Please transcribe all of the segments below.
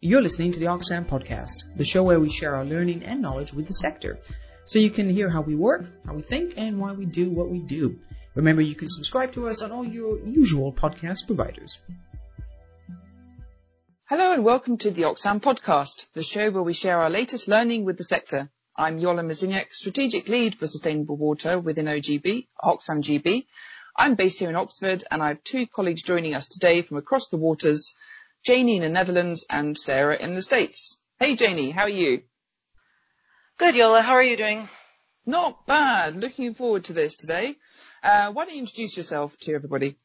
You're listening to the Oxfam podcast, the show where we share our learning and knowledge with the sector, so you can hear how we work, how we think, and why we do what we do. Remember, you can subscribe to us on all your usual podcast providers. Hello and welcome to the Oxfam podcast, the show where we share our latest learning with the sector. I'm Jola Miziniak, Strategic Lead for Sustainable Water within OGB, Oxfam GB. I'm based here in Oxford and I have two colleagues joining us today from across the waters Jaynie in the Netherlands and Sera in the States. Hey Jaynie, how are you? Good, Jola. How are you doing? Not bad. Looking forward to this today. Uh, why don't you introduce yourself to everybody?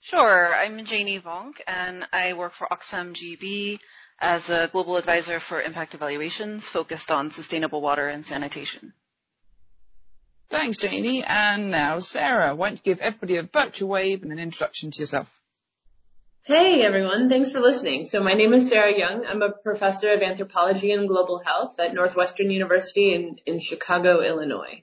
Sure. I'm Jaynie Vonk and I work for Oxfam GB as a global advisor for impact evaluations focused on sustainable water and sanitation. Thanks, Jaynie. And now, Sera, why don't you give everybody a virtual wave and an introduction to yourself? Hey everyone, thanks for listening. So my name is Sera Young. I'm a professor of anthropology and global health at Northwestern University in, in Chicago, Illinois.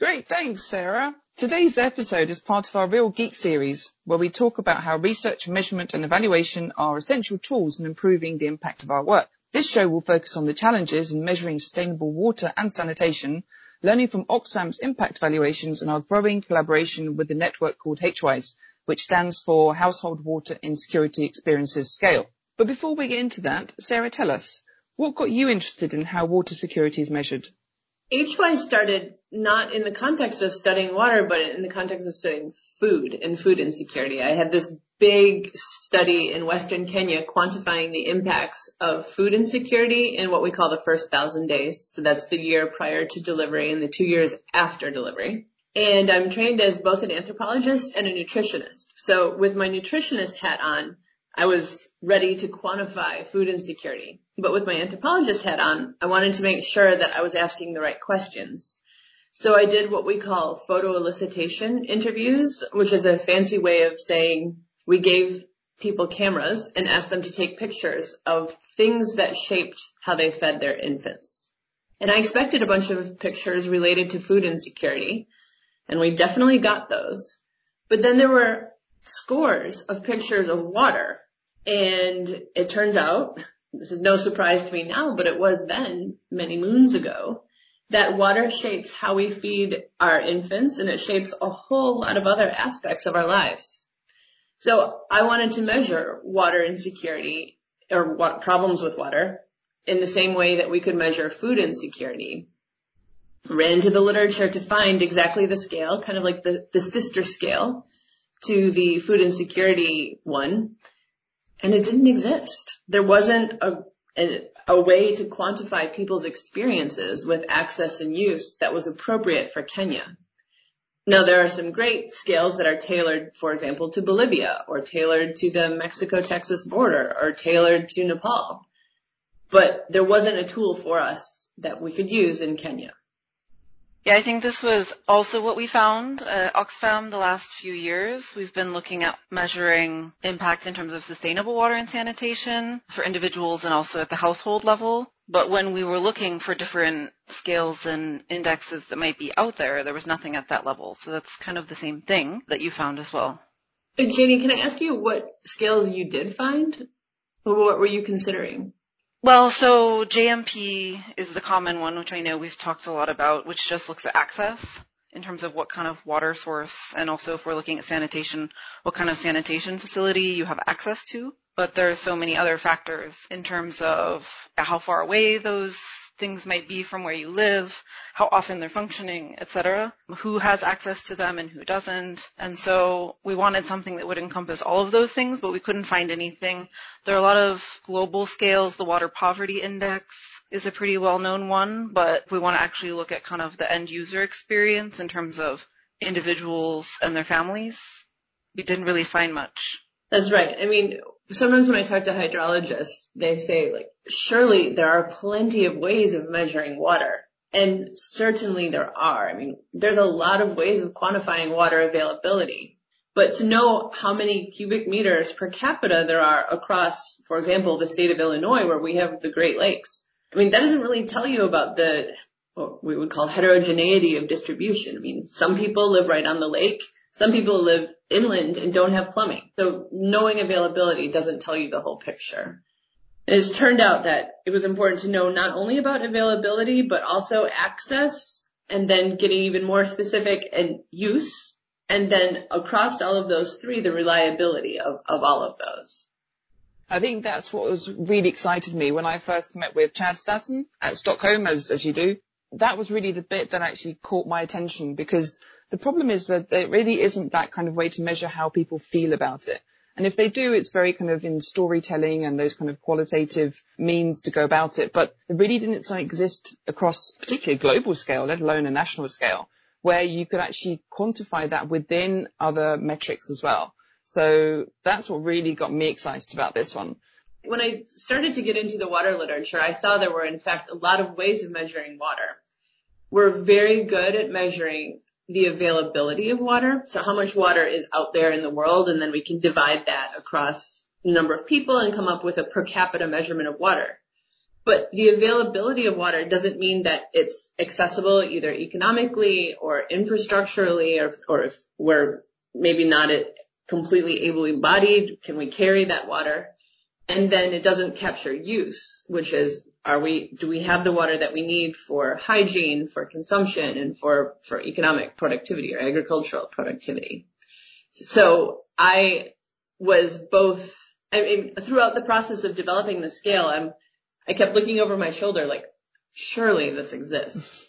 Great, thanks Sera. Today's episode is part of our Real Geek series, where we talk about how research, measurement and evaluation are essential tools in improving the impact of our work. This show will focus on the challenges in measuring sustainable water and sanitation, learning from Oxfam's impact evaluations and our growing collaboration with the network called HWISE, which stands for Household Water Insecurity Experiences Scale. But before we get into that, Sera, tell us, what got you interested in how water security is measured? HWISE started not in the context of studying water, but in the context of studying food and food insecurity. I had this big study in Western Kenya quantifying the impacts of food insecurity in what we call the first thousand days. So that's the year prior to delivery and the two years after delivery and I'm trained as both an anthropologist and a nutritionist. So with my nutritionist hat on, I was ready to quantify food insecurity. But with my anthropologist hat on, I wanted to make sure that I was asking the right questions. So I did what we call photo elicitation interviews, which is a fancy way of saying we gave people cameras and asked them to take pictures of things that shaped how they fed their infants. And I expected a bunch of pictures related to food insecurity, and we definitely got those. But then there were scores of pictures of water. And it turns out, this is no surprise to me now, but it was then, many moons ago, that water shapes how we feed our infants and it shapes a whole lot of other aspects of our lives. So I wanted to measure water insecurity or what problems with water in the same way that we could measure food insecurity ran to the literature to find exactly the scale, kind of like the, the sister scale to the food insecurity one. And it didn't exist. There wasn't a, a, a way to quantify people's experiences with access and use that was appropriate for Kenya. Now there are some great scales that are tailored, for example, to Bolivia or tailored to the Mexico-Texas border or tailored to Nepal. But there wasn't a tool for us that we could use in Kenya. Yeah, I think this was also what we found at Oxfam the last few years. We've been looking at measuring impact in terms of sustainable water and sanitation for individuals and also at the household level. But when we were looking for different scales and indexes that might be out there, there was nothing at that level. So that's kind of the same thing that you found as well. Jaynie, can I ask you what scales you did find? What were you considering? Well, so JMP is the common one, which I know we've talked a lot about, which just looks at access in terms of what kind of water source and also if we're looking at sanitation, what kind of sanitation facility you have access to. But there are so many other factors in terms of how far away those things might be from where you live, how often they're functioning, etc. Who has access to them and who doesn't. And so we wanted something that would encompass all of those things, but we couldn't find anything. There are a lot of global scales. The Water Poverty Index is a pretty well-known one, but we want to actually look at kind of the end user experience in terms of individuals and their families. We didn't really find much. That's right. I mean, sometimes when I talk to hydrologists, they say like, surely there are plenty of ways of measuring water. And certainly there are. I mean, there's a lot of ways of quantifying water availability. But to know how many cubic meters per capita there are across, for example, the state of Illinois where we have the Great Lakes, I mean, that doesn't really tell you about the, what we would call heterogeneity of distribution. I mean, some people live right on the lake. Some people live inland and don't have plumbing. So knowing availability doesn't tell you the whole picture. And it's turned out that it was important to know not only about availability, but also access and then getting even more specific and use. And then across all of those three, the reliability of, of all of those. I think that's what was really excited me when I first met with Chad Staddon at Stockholm, as, as you do. That was really the bit that actually caught my attention because the problem is that there really isn't that kind of way to measure how people feel about it. And if they do, it's very kind of in storytelling and those kind of qualitative means to go about it. But it really didn't exist across particularly global scale, let alone a national scale, where you could actually quantify that within other metrics as well. So that's what really got me excited about this one. When I started to get into the water literature, I saw there were in fact a lot of ways of measuring water. We're very good at measuring the availability of water. So how much water is out there in the world and then we can divide that across a number of people and come up with a per capita measurement of water. But the availability of water doesn't mean that it's accessible either economically or infrastructurally or, or if we're maybe not completely able-bodied, can we carry that water? And then it doesn't capture use, which is are we, do we have the water that we need for hygiene, for consumption, and for, for economic productivity or agricultural productivity? So I was both, I mean, throughout the process of developing the scale, I'm, I kept looking over my shoulder like, surely this exists.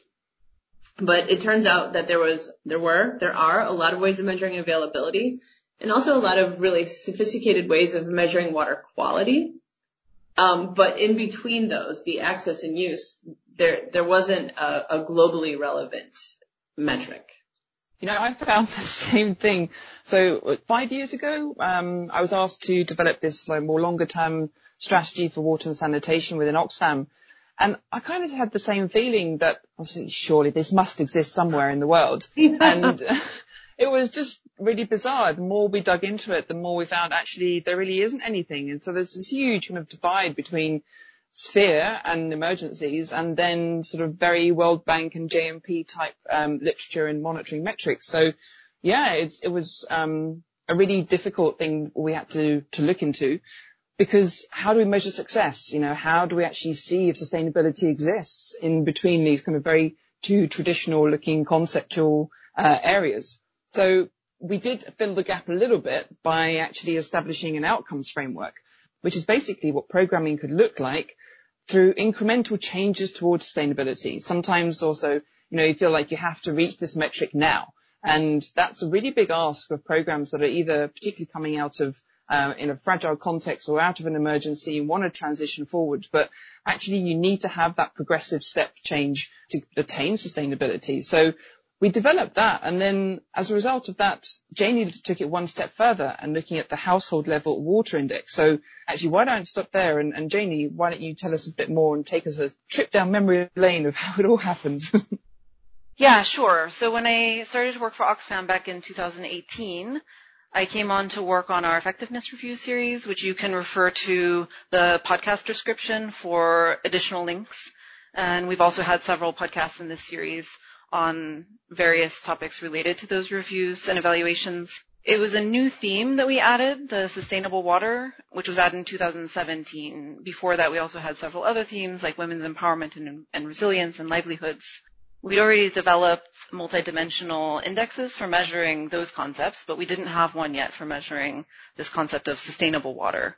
But it turns out that there was, there were, there are a lot of ways of measuring availability and also a lot of really sophisticated ways of measuring water quality. Um, but in between those, the access and use, there there wasn't a, globally relevant metric. You know, I found the same thing. So five years ago, um, I was asked to develop this like, more longer term strategy for water and sanitation within Oxfam. And I kind of had the same feeling that obviously surely this must exist somewhere in the world. and it was just really bizarre. The more we dug into it, the more we found actually there really isn't anything. And so there's this huge kind of divide between sphere and emergencies and then sort of very World Bank and JMP type um, literature and monitoring metrics. So yeah, it, it was um, a really difficult thing we had to, to look into because how do we measure success? You know, how do we actually see if sustainability exists in between these kind of very two traditional looking conceptual uh, areas? So we did fill the gap a little bit by actually establishing an outcomes framework, which is basically what programming could look like through incremental changes towards sustainability. Sometimes also, you know, you feel like you have to reach this metric now. And that's a really big ask of programs that are either particularly coming out of uh, in a fragile context or out of an emergency and want to transition forward. But actually you need to have that progressive step change to attain sustainability. So we developed that and then as a result of that, Jaynie took it one step further and looking at the household level water index. So actually, why don't I stop there and, and Jaynie, why don't you tell us a bit more and take us a trip down memory lane of how it all happened? yeah, sure. So when I started to work for Oxfam back in 2018, I came on to work on our effectiveness review series, which you can refer to the podcast description for additional links. And we've also had several podcasts in this series on various topics related to those reviews and evaluations. It was a new theme that we added, the sustainable water, which was added in 2017. Before that, we also had several other themes like women's empowerment and, and resilience and livelihoods. We'd already developed multidimensional indexes for measuring those concepts, but we didn't have one yet for measuring this concept of sustainable water.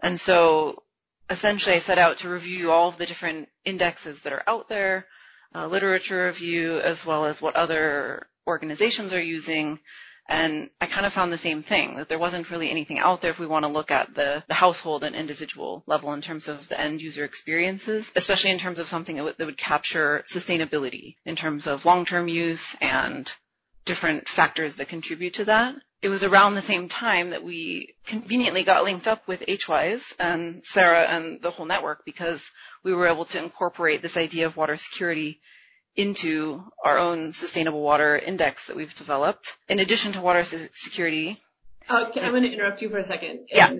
And so essentially I set out to review all of the different indexes that are out there, uh, literature review as well as what other organizations are using. And I kind of found the same thing, that there wasn't really anything out there if we want to look at the, the household and individual level in terms of the end user experiences, especially in terms of something that, that would capture sustainability in terms of long-term use and different factors that contribute to that. It was around the same time that we conveniently got linked up with HWise and Sera and the whole network because we were able to incorporate this idea of water security into our own sustainable water index that we've developed. In addition to water security. Uh, I'm going to interrupt you for a second. Yeah.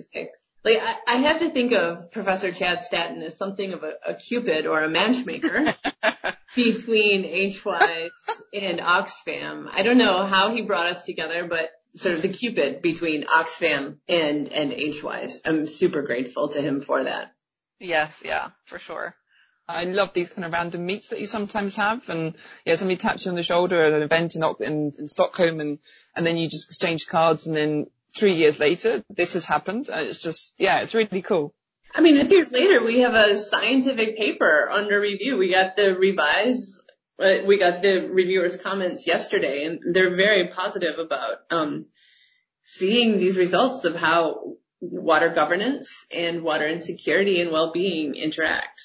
Like I, I, have to think of Professor Chad Staddon as something of a, a cupid or a matchmaker between HWise and Oxfam. I don't know how he brought us together, but sort of the cupid between Oxfam and and HWise. I'm super grateful to him for that. Yes, yeah, for sure. I love these kind of random meets that you sometimes have, and yeah, somebody taps you on the shoulder at an event in, in, in Stockholm, and and then you just exchange cards, and then three years later, this has happened. And it's just yeah, it's really cool. I mean, years later, we have a scientific paper under review. We got the revise, uh, we got the reviewers' comments yesterday, and they're very positive about um, seeing these results of how water governance and water insecurity and well-being interact.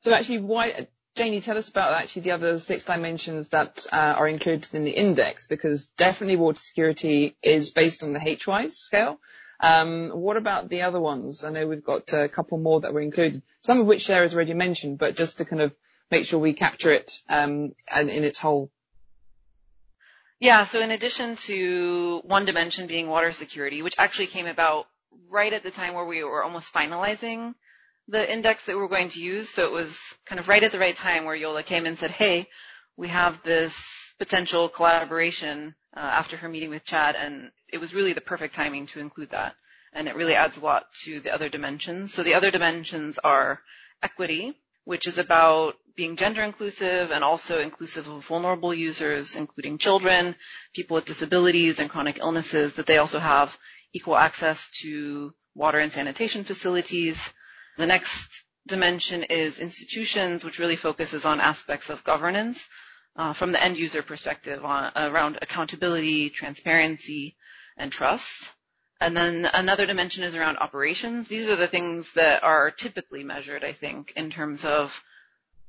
So actually, why, Jaynie, tell us about actually the other six dimensions that uh, are included in the index, because definitely water security is based on the HWISE scale. Um, what about the other ones? I know we've got a couple more that were included, some of which Sera's already mentioned, but just to kind of make sure we capture it um, in its whole. Yeah, so in addition to one dimension being water security, which actually came about right at the time where we were almost finalizing the index that we were going to use. So it was kind of right at the right time where Jola came and said, hey, we have this potential collaboration uh, after her meeting with Chad, and it was really the perfect timing to include that. And it really adds a lot to the other dimensions. So the other dimensions are equity, which is about being gender inclusive and also inclusive of vulnerable users, including children, people with disabilities and chronic illnesses, that they also have equal access to water and sanitation facilities, the next dimension is institutions, which really focuses on aspects of governance uh, from the end user perspective on, around accountability, transparency, and trust. And then another dimension is around operations. These are the things that are typically measured, I think, in terms of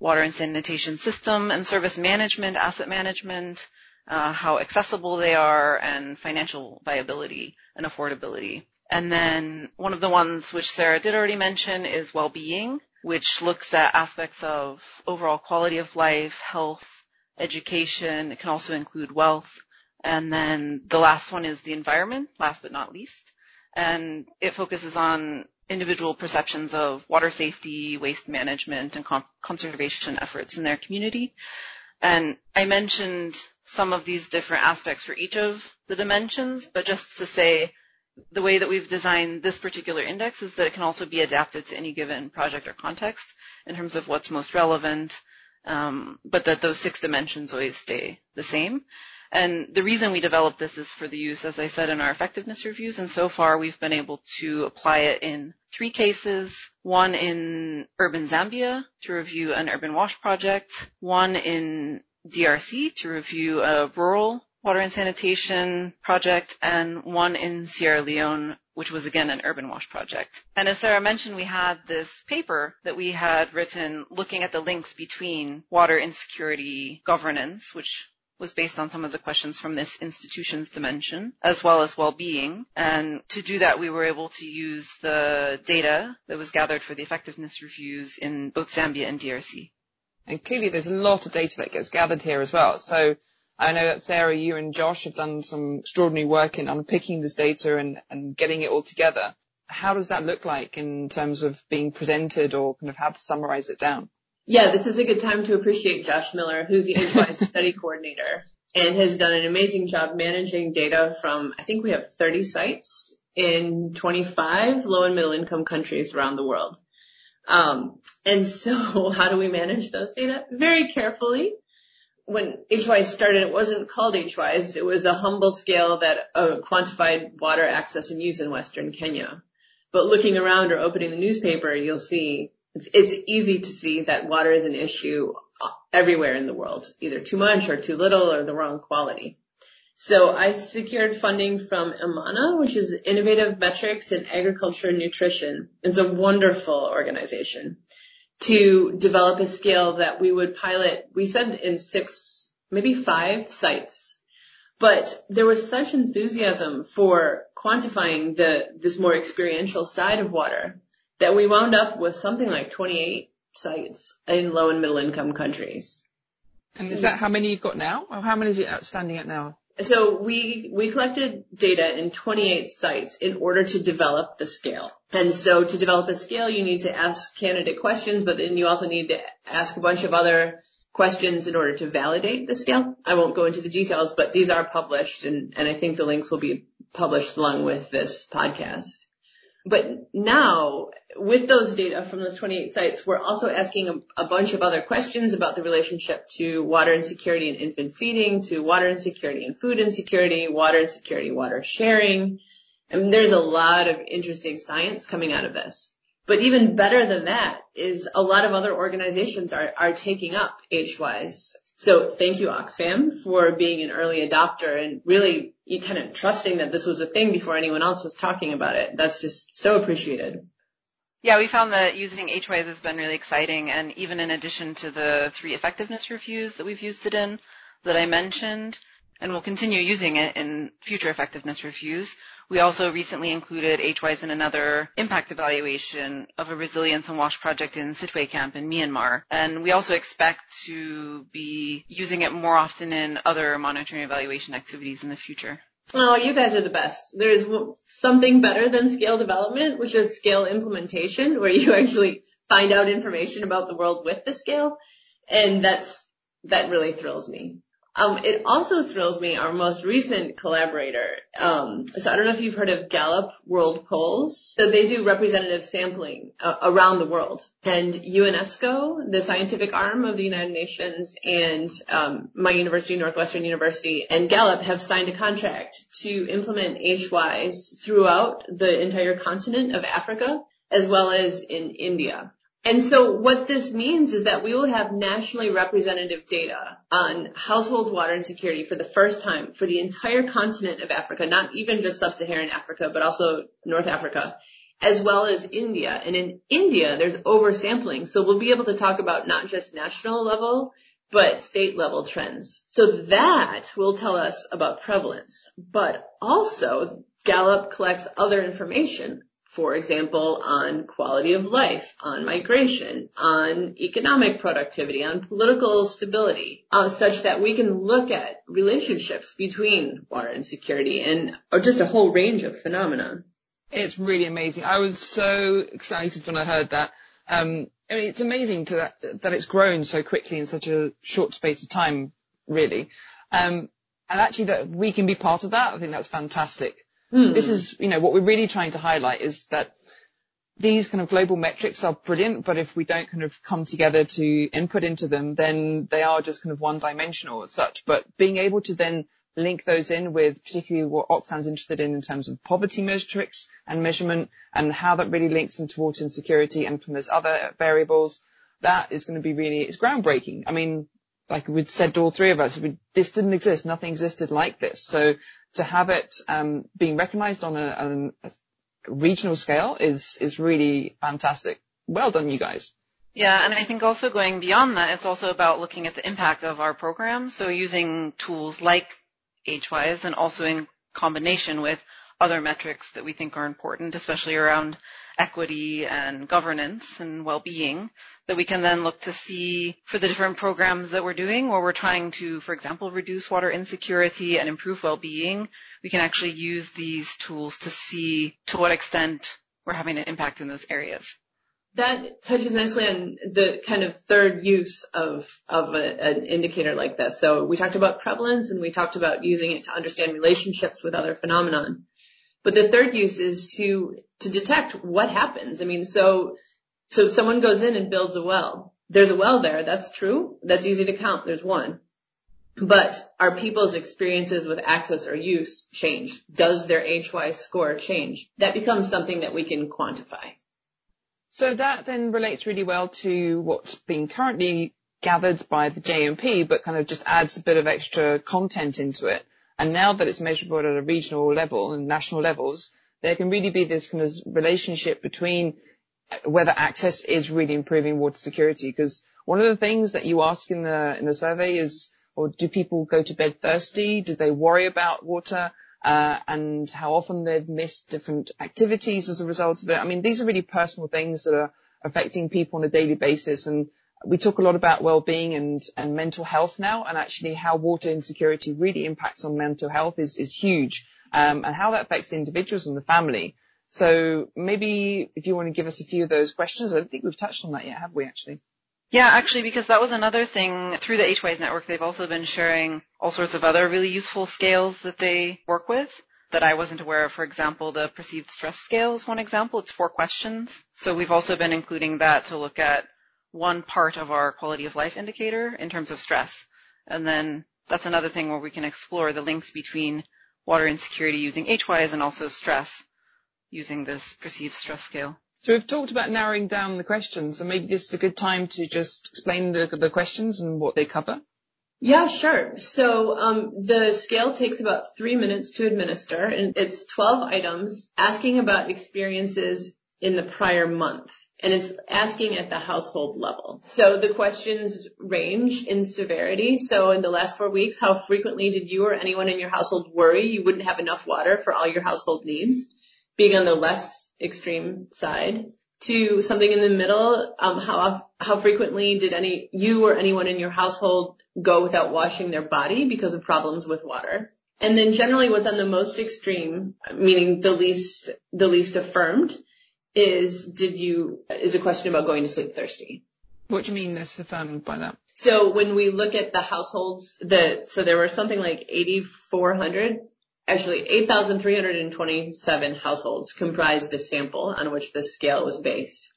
water and sanitation system and service management, asset management, uh, how accessible they are, and financial viability and affordability. And then one of the ones which Sera did already mention is well-being, which looks at aspects of overall quality of life, health, education. It can also include wealth. And then the last one is the environment, last but not least. And it focuses on individual perceptions of water safety, waste management, and conservation efforts in their community. And I mentioned some of these different aspects for each of the dimensions, but just to say the way that we've designed this particular index is that it can also be adapted to any given project or context in terms of what's most relevant, um, but that those six dimensions always stay the same. And the reason we developed this is for the use, as I said, in our effectiveness reviews. And so far, we've been able to apply it in three cases. One in urban Zambia to review an urban wash project. One in DRC to review a rural water and sanitation project and one in Sierra Leone, which was again an urban wash project. And as Sera mentioned, we had this paper that we had written looking at the links between water insecurity governance, which was based on some of the questions from this institution's dimension, as well as well-being. And to do that, we were able to use the data that was gathered for the effectiveness reviews in both Zambia and DRC. And clearly there's a lot of data that gets gathered here as well. So I know that Sera, you and Josh have done some extraordinary work in unpicking this data and, and getting it all together. How does that look like in terms of being presented or kind of how to summarize it down? Yeah, this is a good time to appreciate Josh Miller, who's the HWISE study coordinator and has done an amazing job managing data from, I think we have 30 sites in 25 low and middle income countries around the world. Um, and so how do we manage those data? Very carefully when HWISE started, it wasn't called HWISE. It was a humble scale that uh, quantified water access and use in Western Kenya. But looking around or opening the newspaper, you'll see it's easy to see that water is an issue everywhere in the world, either too much or too little or the wrong quality. So I secured funding from IMMANA, which is Innovative Metrics in Agriculture and Nutrition. It's a wonderful organization to develop a scale that we would pilot, we said in six, maybe five sites. But there was such enthusiasm for quantifying the, this more experiential side of water that we wound up with something like 28 sites in low and middle income countries. And is that how many you've got now? Or how many is it outstanding at now? So we, we collected data in 28 sites in order to develop the scale. And so to develop a scale, you need to ask candidate questions, but then you also need to ask a bunch of other questions in order to validate the scale. I won't go into the details, but these are published and, and I think the links will be published along with this podcast. But now, with those data from those 28 sites, we're also asking a, bunch of other questions about the relationship to water insecurity and infant feeding, to water insecurity and food insecurity, water insecurity, water sharing. And there's a lot of interesting science coming out of this. But even better than that is a lot of other organizations are, are taking up HWISE. So thank you, Oxfam, for being an early adopter and really kind of trusting that this was a thing before anyone else was talking about it. That's just so appreciated. Yeah, we found that using HWISE has been really exciting, and even in addition to the three effectiveness reviews that we've used it in that I mentioned, and we'll continue using it in future effectiveness reviews, we also recently included HWISE in another impact evaluation of a resilience and wash project in Sittwe camp in Myanmar. And we also expect to be using it more often in other monitoring evaluation activities in the future. Oh, you guys are the best. There's something better than scale development, which is scale implementation, where you actually find out information about the world with the scale. And that's, that really thrills me. Um, it also thrills me, our most recent collaborator. Um, so I don't know if you've heard of Gallup World Polls. So they do representative sampling uh, around the world. And UNESCO, the scientific arm of the United Nations, and um, my university, Northwestern University, and Gallup have signed a contract to implement HWISE throughout the entire continent of Africa, as well as in India. And so what this means is that we will have nationally representative data on household water insecurity for the first time for the entire continent of Africa, not even just sub-Saharan Africa, but also North Africa, as well as India. And in India, there's oversampling. So we'll be able to talk about not just national level, but state level trends. So that will tell us about prevalence, but also Gallup collects other information for example, on quality of life, on migration, on economic productivity, on political stability, uh, such that we can look at relationships between water and security and or just a whole range of phenomena. It's really amazing. I was so excited when I heard that. Um, I mean, it's amazing to that, that it's grown so quickly in such a short space of time, really. Um, and actually that we can be part of that, I think that's fantastic. Mm. This is, you know, what we're really trying to highlight is that these kind of global metrics are brilliant, but if we don't kind of come together to input into them, then they are just kind of one dimensional as such. But being able to then link those in with particularly what Oxfam's interested in in terms of poverty metrics and measurement and how that really links into water insecurity and from those other variables, that is going to be really, it's groundbreaking. I mean, like we'd said to all three of us, we, this didn't exist. Nothing existed like this. So to have it um, being recognized on a, regional scale is is really fantastic. Well done, you guys. Yeah, and I think also going beyond that, it's also about looking at the impact of our program. So using tools like HWISE and also in combination with other metrics that we think are important, especially around equity and governance and well-being that we can then look to see for the different programs that we're doing where we're trying to, for example, reduce water insecurity and improve well-being. We can actually use these tools to see to what extent we're having an impact in those areas. That touches nicely on the kind of third use of, an indicator like this. So we talked about prevalence and we talked about using it to understand relationships with other phenomenon. But the third use is to, to detect what happens. I mean, so, so someone goes in and builds a well. There's a well there. That's true. That's easy to count. There's one. But are people's experiences with access or use change? Does their HWISE score change? That becomes something that we can quantify. So that then relates really well to what's being currently gathered by the JMP, but kind of just adds a bit of extra content into it. And now that it's measurable at a regional level and national levels, there can really be this kind of relationship between whether access is really improving water security. Because one of the things that you ask in the in the survey is, or do people go to bed thirsty? Do they worry about water? Uh, and how often they've missed different activities as a result of it. I mean, these are really personal things that are affecting people on a daily basis. And we talk a lot about well-being and, and mental health now, and actually how water insecurity really impacts on mental health is, is huge, um, and how that affects individuals and the family. So maybe if you want to give us a few of those questions, I don't think we've touched on that yet, have we actually? Yeah, actually, because that was another thing through the HWISE network. They've also been sharing all sorts of other really useful scales that they work with. that I wasn't aware of. For example, the perceived stress scale is one example. It's four questions. So we've also been including that to look at one part of our quality of life indicator in terms of stress. And then that's another thing where we can explore the links between water insecurity using HWISE and also stress using this perceived stress scale. So we've talked about narrowing down the questions, and maybe this is a good time to just explain the, the questions and what they cover. Yeah, sure. So um, the scale takes about three minutes to administer, and it's 12 items asking about experiences in the prior month. And it's asking at the household level. So the questions range in severity. So in the last four weeks, how frequently did you or anyone in your household worry you wouldn't have enough water for all your household needs? Being on the less extreme side to something in the middle, um, how how frequently did any you or anyone in your household go without washing their body because of problems with water? And then generally what's on the most extreme, meaning the least the least affirmed, is did you is a question about going to sleep thirsty. What do you mean this affirmed by that? So when we look at the households that so there were something like 8400 actually 8,327 households comprised the sample on which the scale was based.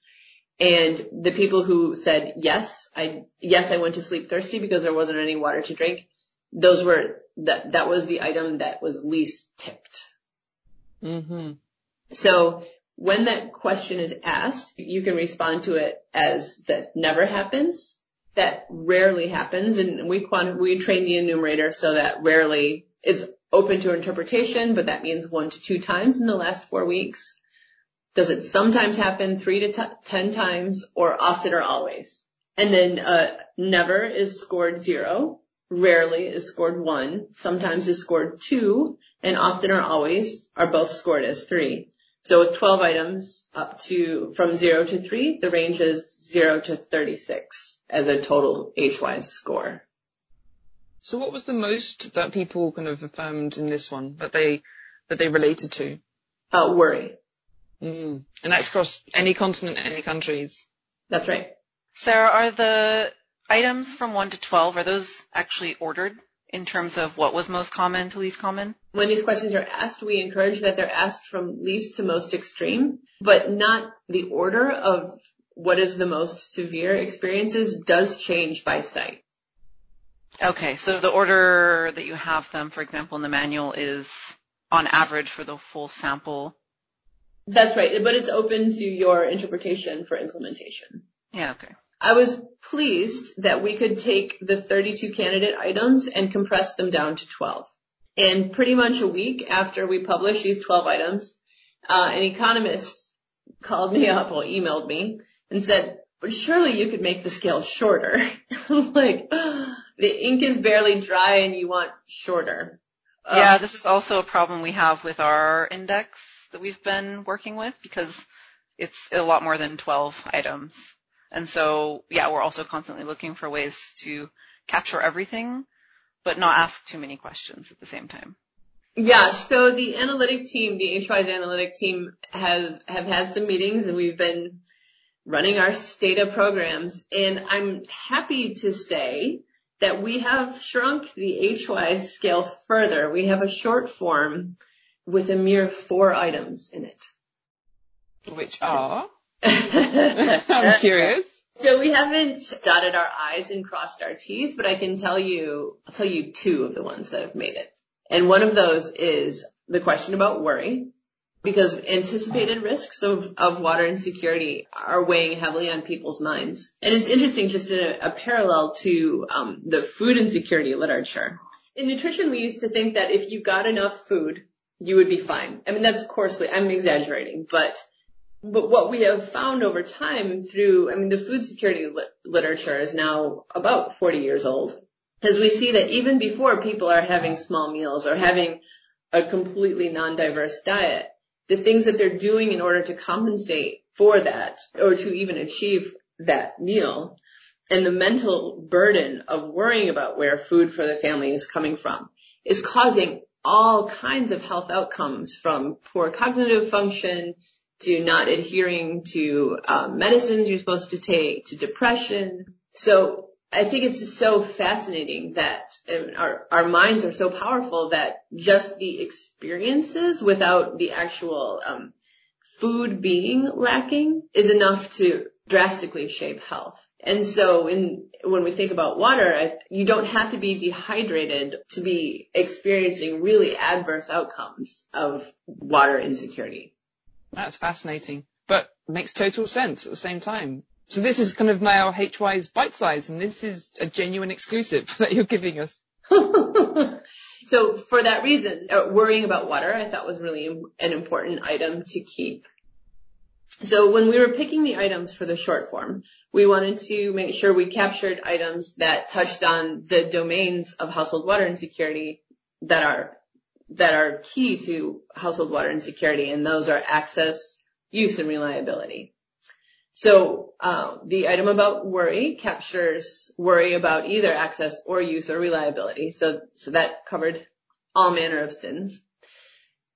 And the people who said, yes, I, yes, I went to sleep thirsty because there wasn't any water to drink. Those were, that, that was the item that was least tipped. Mm-hmm. So when that question is asked, you can respond to it as that never happens, that rarely happens, and we quant- we train the enumerator so that rarely is open to interpretation, but that means one to two times in the last four weeks. Does it sometimes happen three to t- ten times or often or always? And then uh, never is scored zero, rarely is scored one, sometimes is scored two, and often or always are both scored as three. So with 12 items up to from zero to three, the range is zero to 36 as a total HWISE score. So what was the most that people kind of affirmed in this one that they that they related to? Uh, worry. Mm. And that's across any continent, any countries. That's right. Sera, are the items from 1 to 12, are those actually ordered in terms of what was most common to least common? When these questions are asked, we encourage that they're asked from least to most extreme, but not the order of what is the most severe experiences does change by site. Okay, so the order that you have them, for example, in the manual is on average for the full sample. That's right, but it's open to your interpretation for implementation. Yeah, okay. I was pleased that we could take the 32 candidate items and compress them down to 12. And pretty much a week after we published these 12 items, uh, an economist called me up or emailed me and said, but surely you could make the scale shorter. like, the ink is barely dry and you want shorter. Yeah, this is also a problem we have with our index that we've been working with because it's a lot more than 12 items. And so, yeah, we're also constantly looking for ways to capture everything, but not ask too many questions at the same time. Yeah, so the analytic team, the HWISE analytic team has, have had some meetings and we've been running our STATA programs and I'm happy to say that we have shrunk the HWISE scale further. We have a short form with a mere four items in it. Which are? I'm curious. So we haven't dotted our I's and crossed our T's, but I can tell you, I'll tell you two of the ones that have made it. And one of those is the question about worry because anticipated risks of, of water insecurity are weighing heavily on people's minds. And it's interesting just in a, a parallel to um, the food insecurity literature. In nutrition, we used to think that if you got enough food, you would be fine. I mean, that's coarsely, I'm exaggerating, but but what we have found over time through, I mean, the food security li- literature is now about 40 years old, is we see that even before people are having small meals or having a completely non-diverse diet, the things that they're doing in order to compensate for that or to even achieve that meal and the mental burden of worrying about where food for the family is coming from is causing all kinds of health outcomes from poor cognitive function to not adhering to um, medicines you're supposed to take to depression. So I think it's so fascinating that our, our minds are so powerful that just the experiences without the actual um, food being lacking is enough to drastically shape health. And so in, when we think about water, I, you don't have to be dehydrated to be experiencing really adverse outcomes of water insecurity. That's fascinating, but makes total sense at the same time. So this is kind of now HWISE bite size and this is a genuine exclusive that you're giving us. so for that reason, uh, worrying about water I thought was really an important item to keep so when we were picking the items for the short form, we wanted to make sure we captured items that touched on the domains of household water insecurity that are that are key to household water insecurity, and those are access, use, and reliability. So uh, the item about worry captures worry about either access or use or reliability. So so that covered all manner of sins.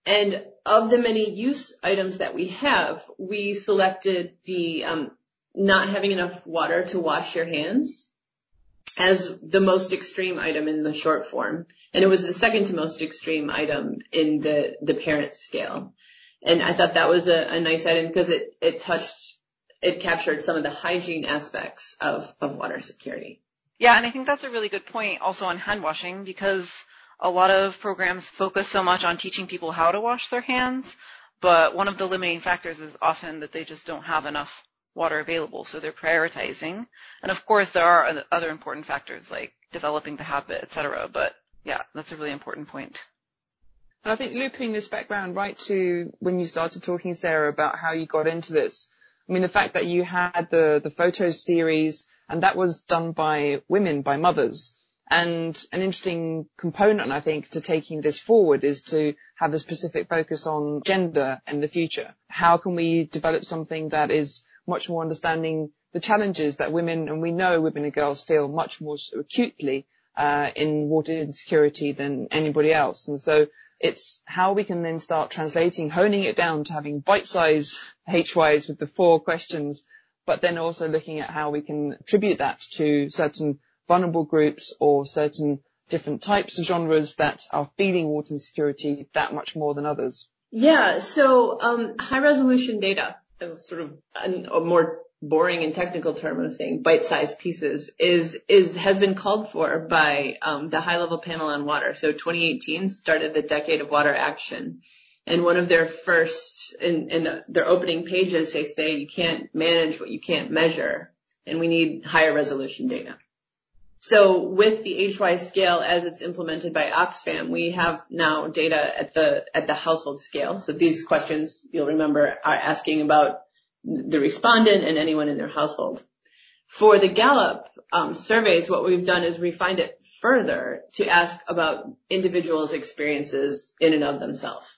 And of the many use items that we have, we selected the um, not having enough water to wash your hands as the most extreme item in the short form. And it was the second to most extreme item in the, the parent scale. And I thought that was a, a nice item because it, it touched, it captured some of the hygiene aspects of, of water security. Yeah, and I think that's a really good point also on hand washing because a lot of programs focus so much on teaching people how to wash their hands, but one of the limiting factors is often that they just don't have enough water available, so they're prioritizing. And of course, there are other important factors like developing the habit, etc. But yeah, that's a really important point. And I think looping this background right to when you started talking, Sera, about how you got into this. I mean, the fact that you had the the photo series and that was done by women, by mothers. And an interesting component, I think, to taking this forward is to have a specific focus on gender in the future. How can we develop something that is much more understanding the challenges that women, and we know women and girls feel much more acutely uh, in water insecurity than anybody else. And so it's how we can then start translating, honing it down to having bite-sized HWISE with the four questions, but then also looking at how we can attribute that to certain vulnerable groups or certain different types of genres that are feeling water insecurity that much more than others? Yeah, so um, high resolution data sort of a, more boring and technical term of saying bite-sized pieces has been called for by um, the high level panel on water. So 2018 started the decade of water action. And one of their first, in their opening pages, they say you can't manage what you can't measure, and we need higher resolution data. So with the HWISE scale as it's implemented by Oxfam, we have now data at the at the household scale. So these questions you'll remember are asking about the respondent and anyone in their household. For the Gallup um, surveys, what we've done is refined it further to ask about individuals' experiences in and of themselves.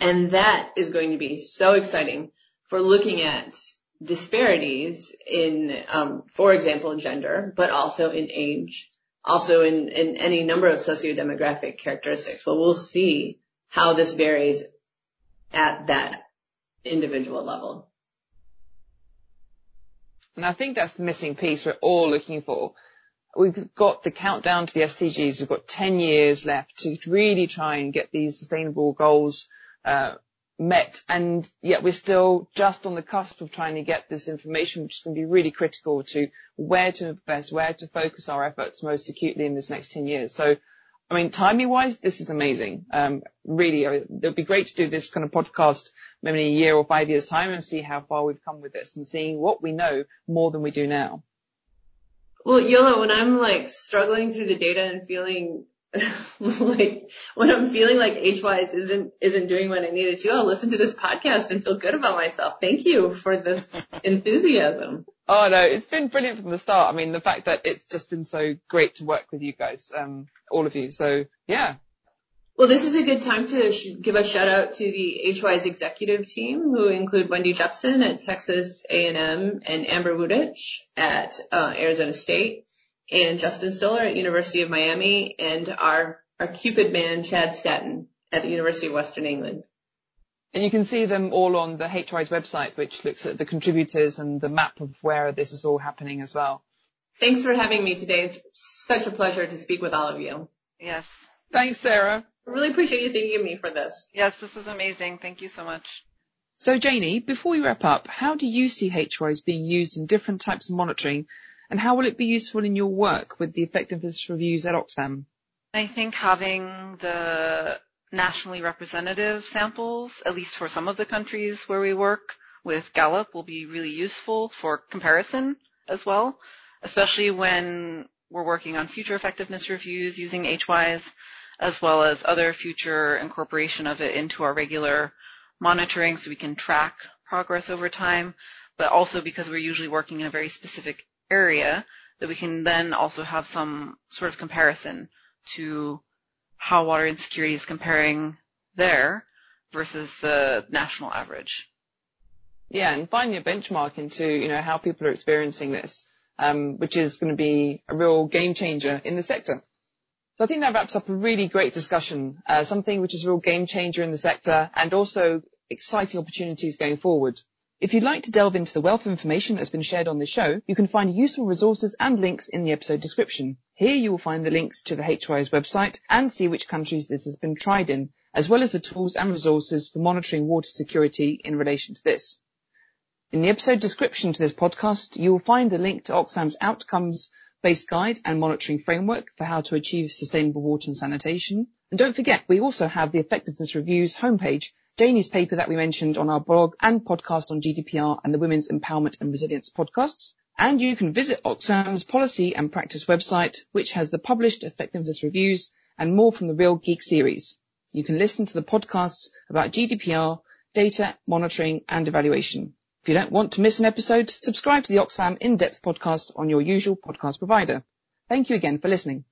And that is going to be so exciting for looking at disparities in, um, for example, gender, but also in age, also in, in any number of sociodemographic characteristics. Well, we'll see how this varies at that individual level. And I think that's the missing piece we're all looking for. We've got the countdown to the SDGs. We've got 10 years left to really try and get these sustainable goals uh, met and yet we're still just on the cusp of trying to get this information which is going to be really critical to where to invest, where to focus our efforts most acutely in this next 10 years. So, I mean, timing wise, this is amazing. Um, really, it would be great to do this kind of podcast maybe in a year or five years time and see how far we've come with this and seeing what we know more than we do now. Well, Jola, when I'm like struggling through the data and feeling like when I'm feeling like HWISE isn't isn't doing what I needed to, I'll listen to this podcast and feel good about myself. Thank you for this enthusiasm. Oh no, it's been brilliant from the start. I mean, the fact that it's just been so great to work with you guys, um, all of you. So yeah. Well, this is a good time to sh- give a shout out to the HWISE executive team, who include Wendy Jepson at Texas A&M and Amber Wutich at uh, Arizona State and Justin Stoller at University of Miami and our, our Cupid man, Chad Staddon at the University of Western England. And you can see them all on the HWISE website, which looks at the contributors and the map of where this is all happening as well. Thanks for having me today. It's such a pleasure to speak with all of you. Yes. Thanks, Sera. I really appreciate you thinking of me for this. Yes, this was amazing. Thank you so much. So Jaynie, before we wrap up, how do you see HWISE being used in different types of monitoring and how will it be useful in your work with the effectiveness reviews at Oxfam? I think having the nationally representative samples, at least for some of the countries where we work with Gallup, will be really useful for comparison as well, especially when we're working on future effectiveness reviews using HWISE, as well as other future incorporation of it into our regular monitoring so we can track progress over time, but also because we're usually working in a very specific area that we can then also have some sort of comparison to how water insecurity is comparing there versus the national average. Yeah, and finding a benchmark into, you know, how people are experiencing this, um, which is going to be a real game changer in the sector. So I think that wraps up a really great discussion, uh, something which is a real game changer in the sector and also exciting opportunities going forward. If you'd like to delve into the wealth of information that's been shared on this show, you can find useful resources and links in the episode description. Here you will find the links to the HWISE website and see which countries this has been tried in, as well as the tools and resources for monitoring water security in relation to this. In the episode description to this podcast, you will find a link to Oxfam's outcomes-based guide and monitoring framework for how to achieve sustainable water and sanitation. And don't forget, we also have the effectiveness reviews homepage Jaynie's paper that we mentioned on our blog and podcast on GDPR and the Women's Empowerment and Resilience podcasts. And you can visit Oxfam's policy and practice website, which has the published effectiveness reviews and more from the Real Geek series. You can listen to the podcasts about GDPR, data monitoring and evaluation. If you don't want to miss an episode, subscribe to the Oxfam in-depth podcast on your usual podcast provider. Thank you again for listening.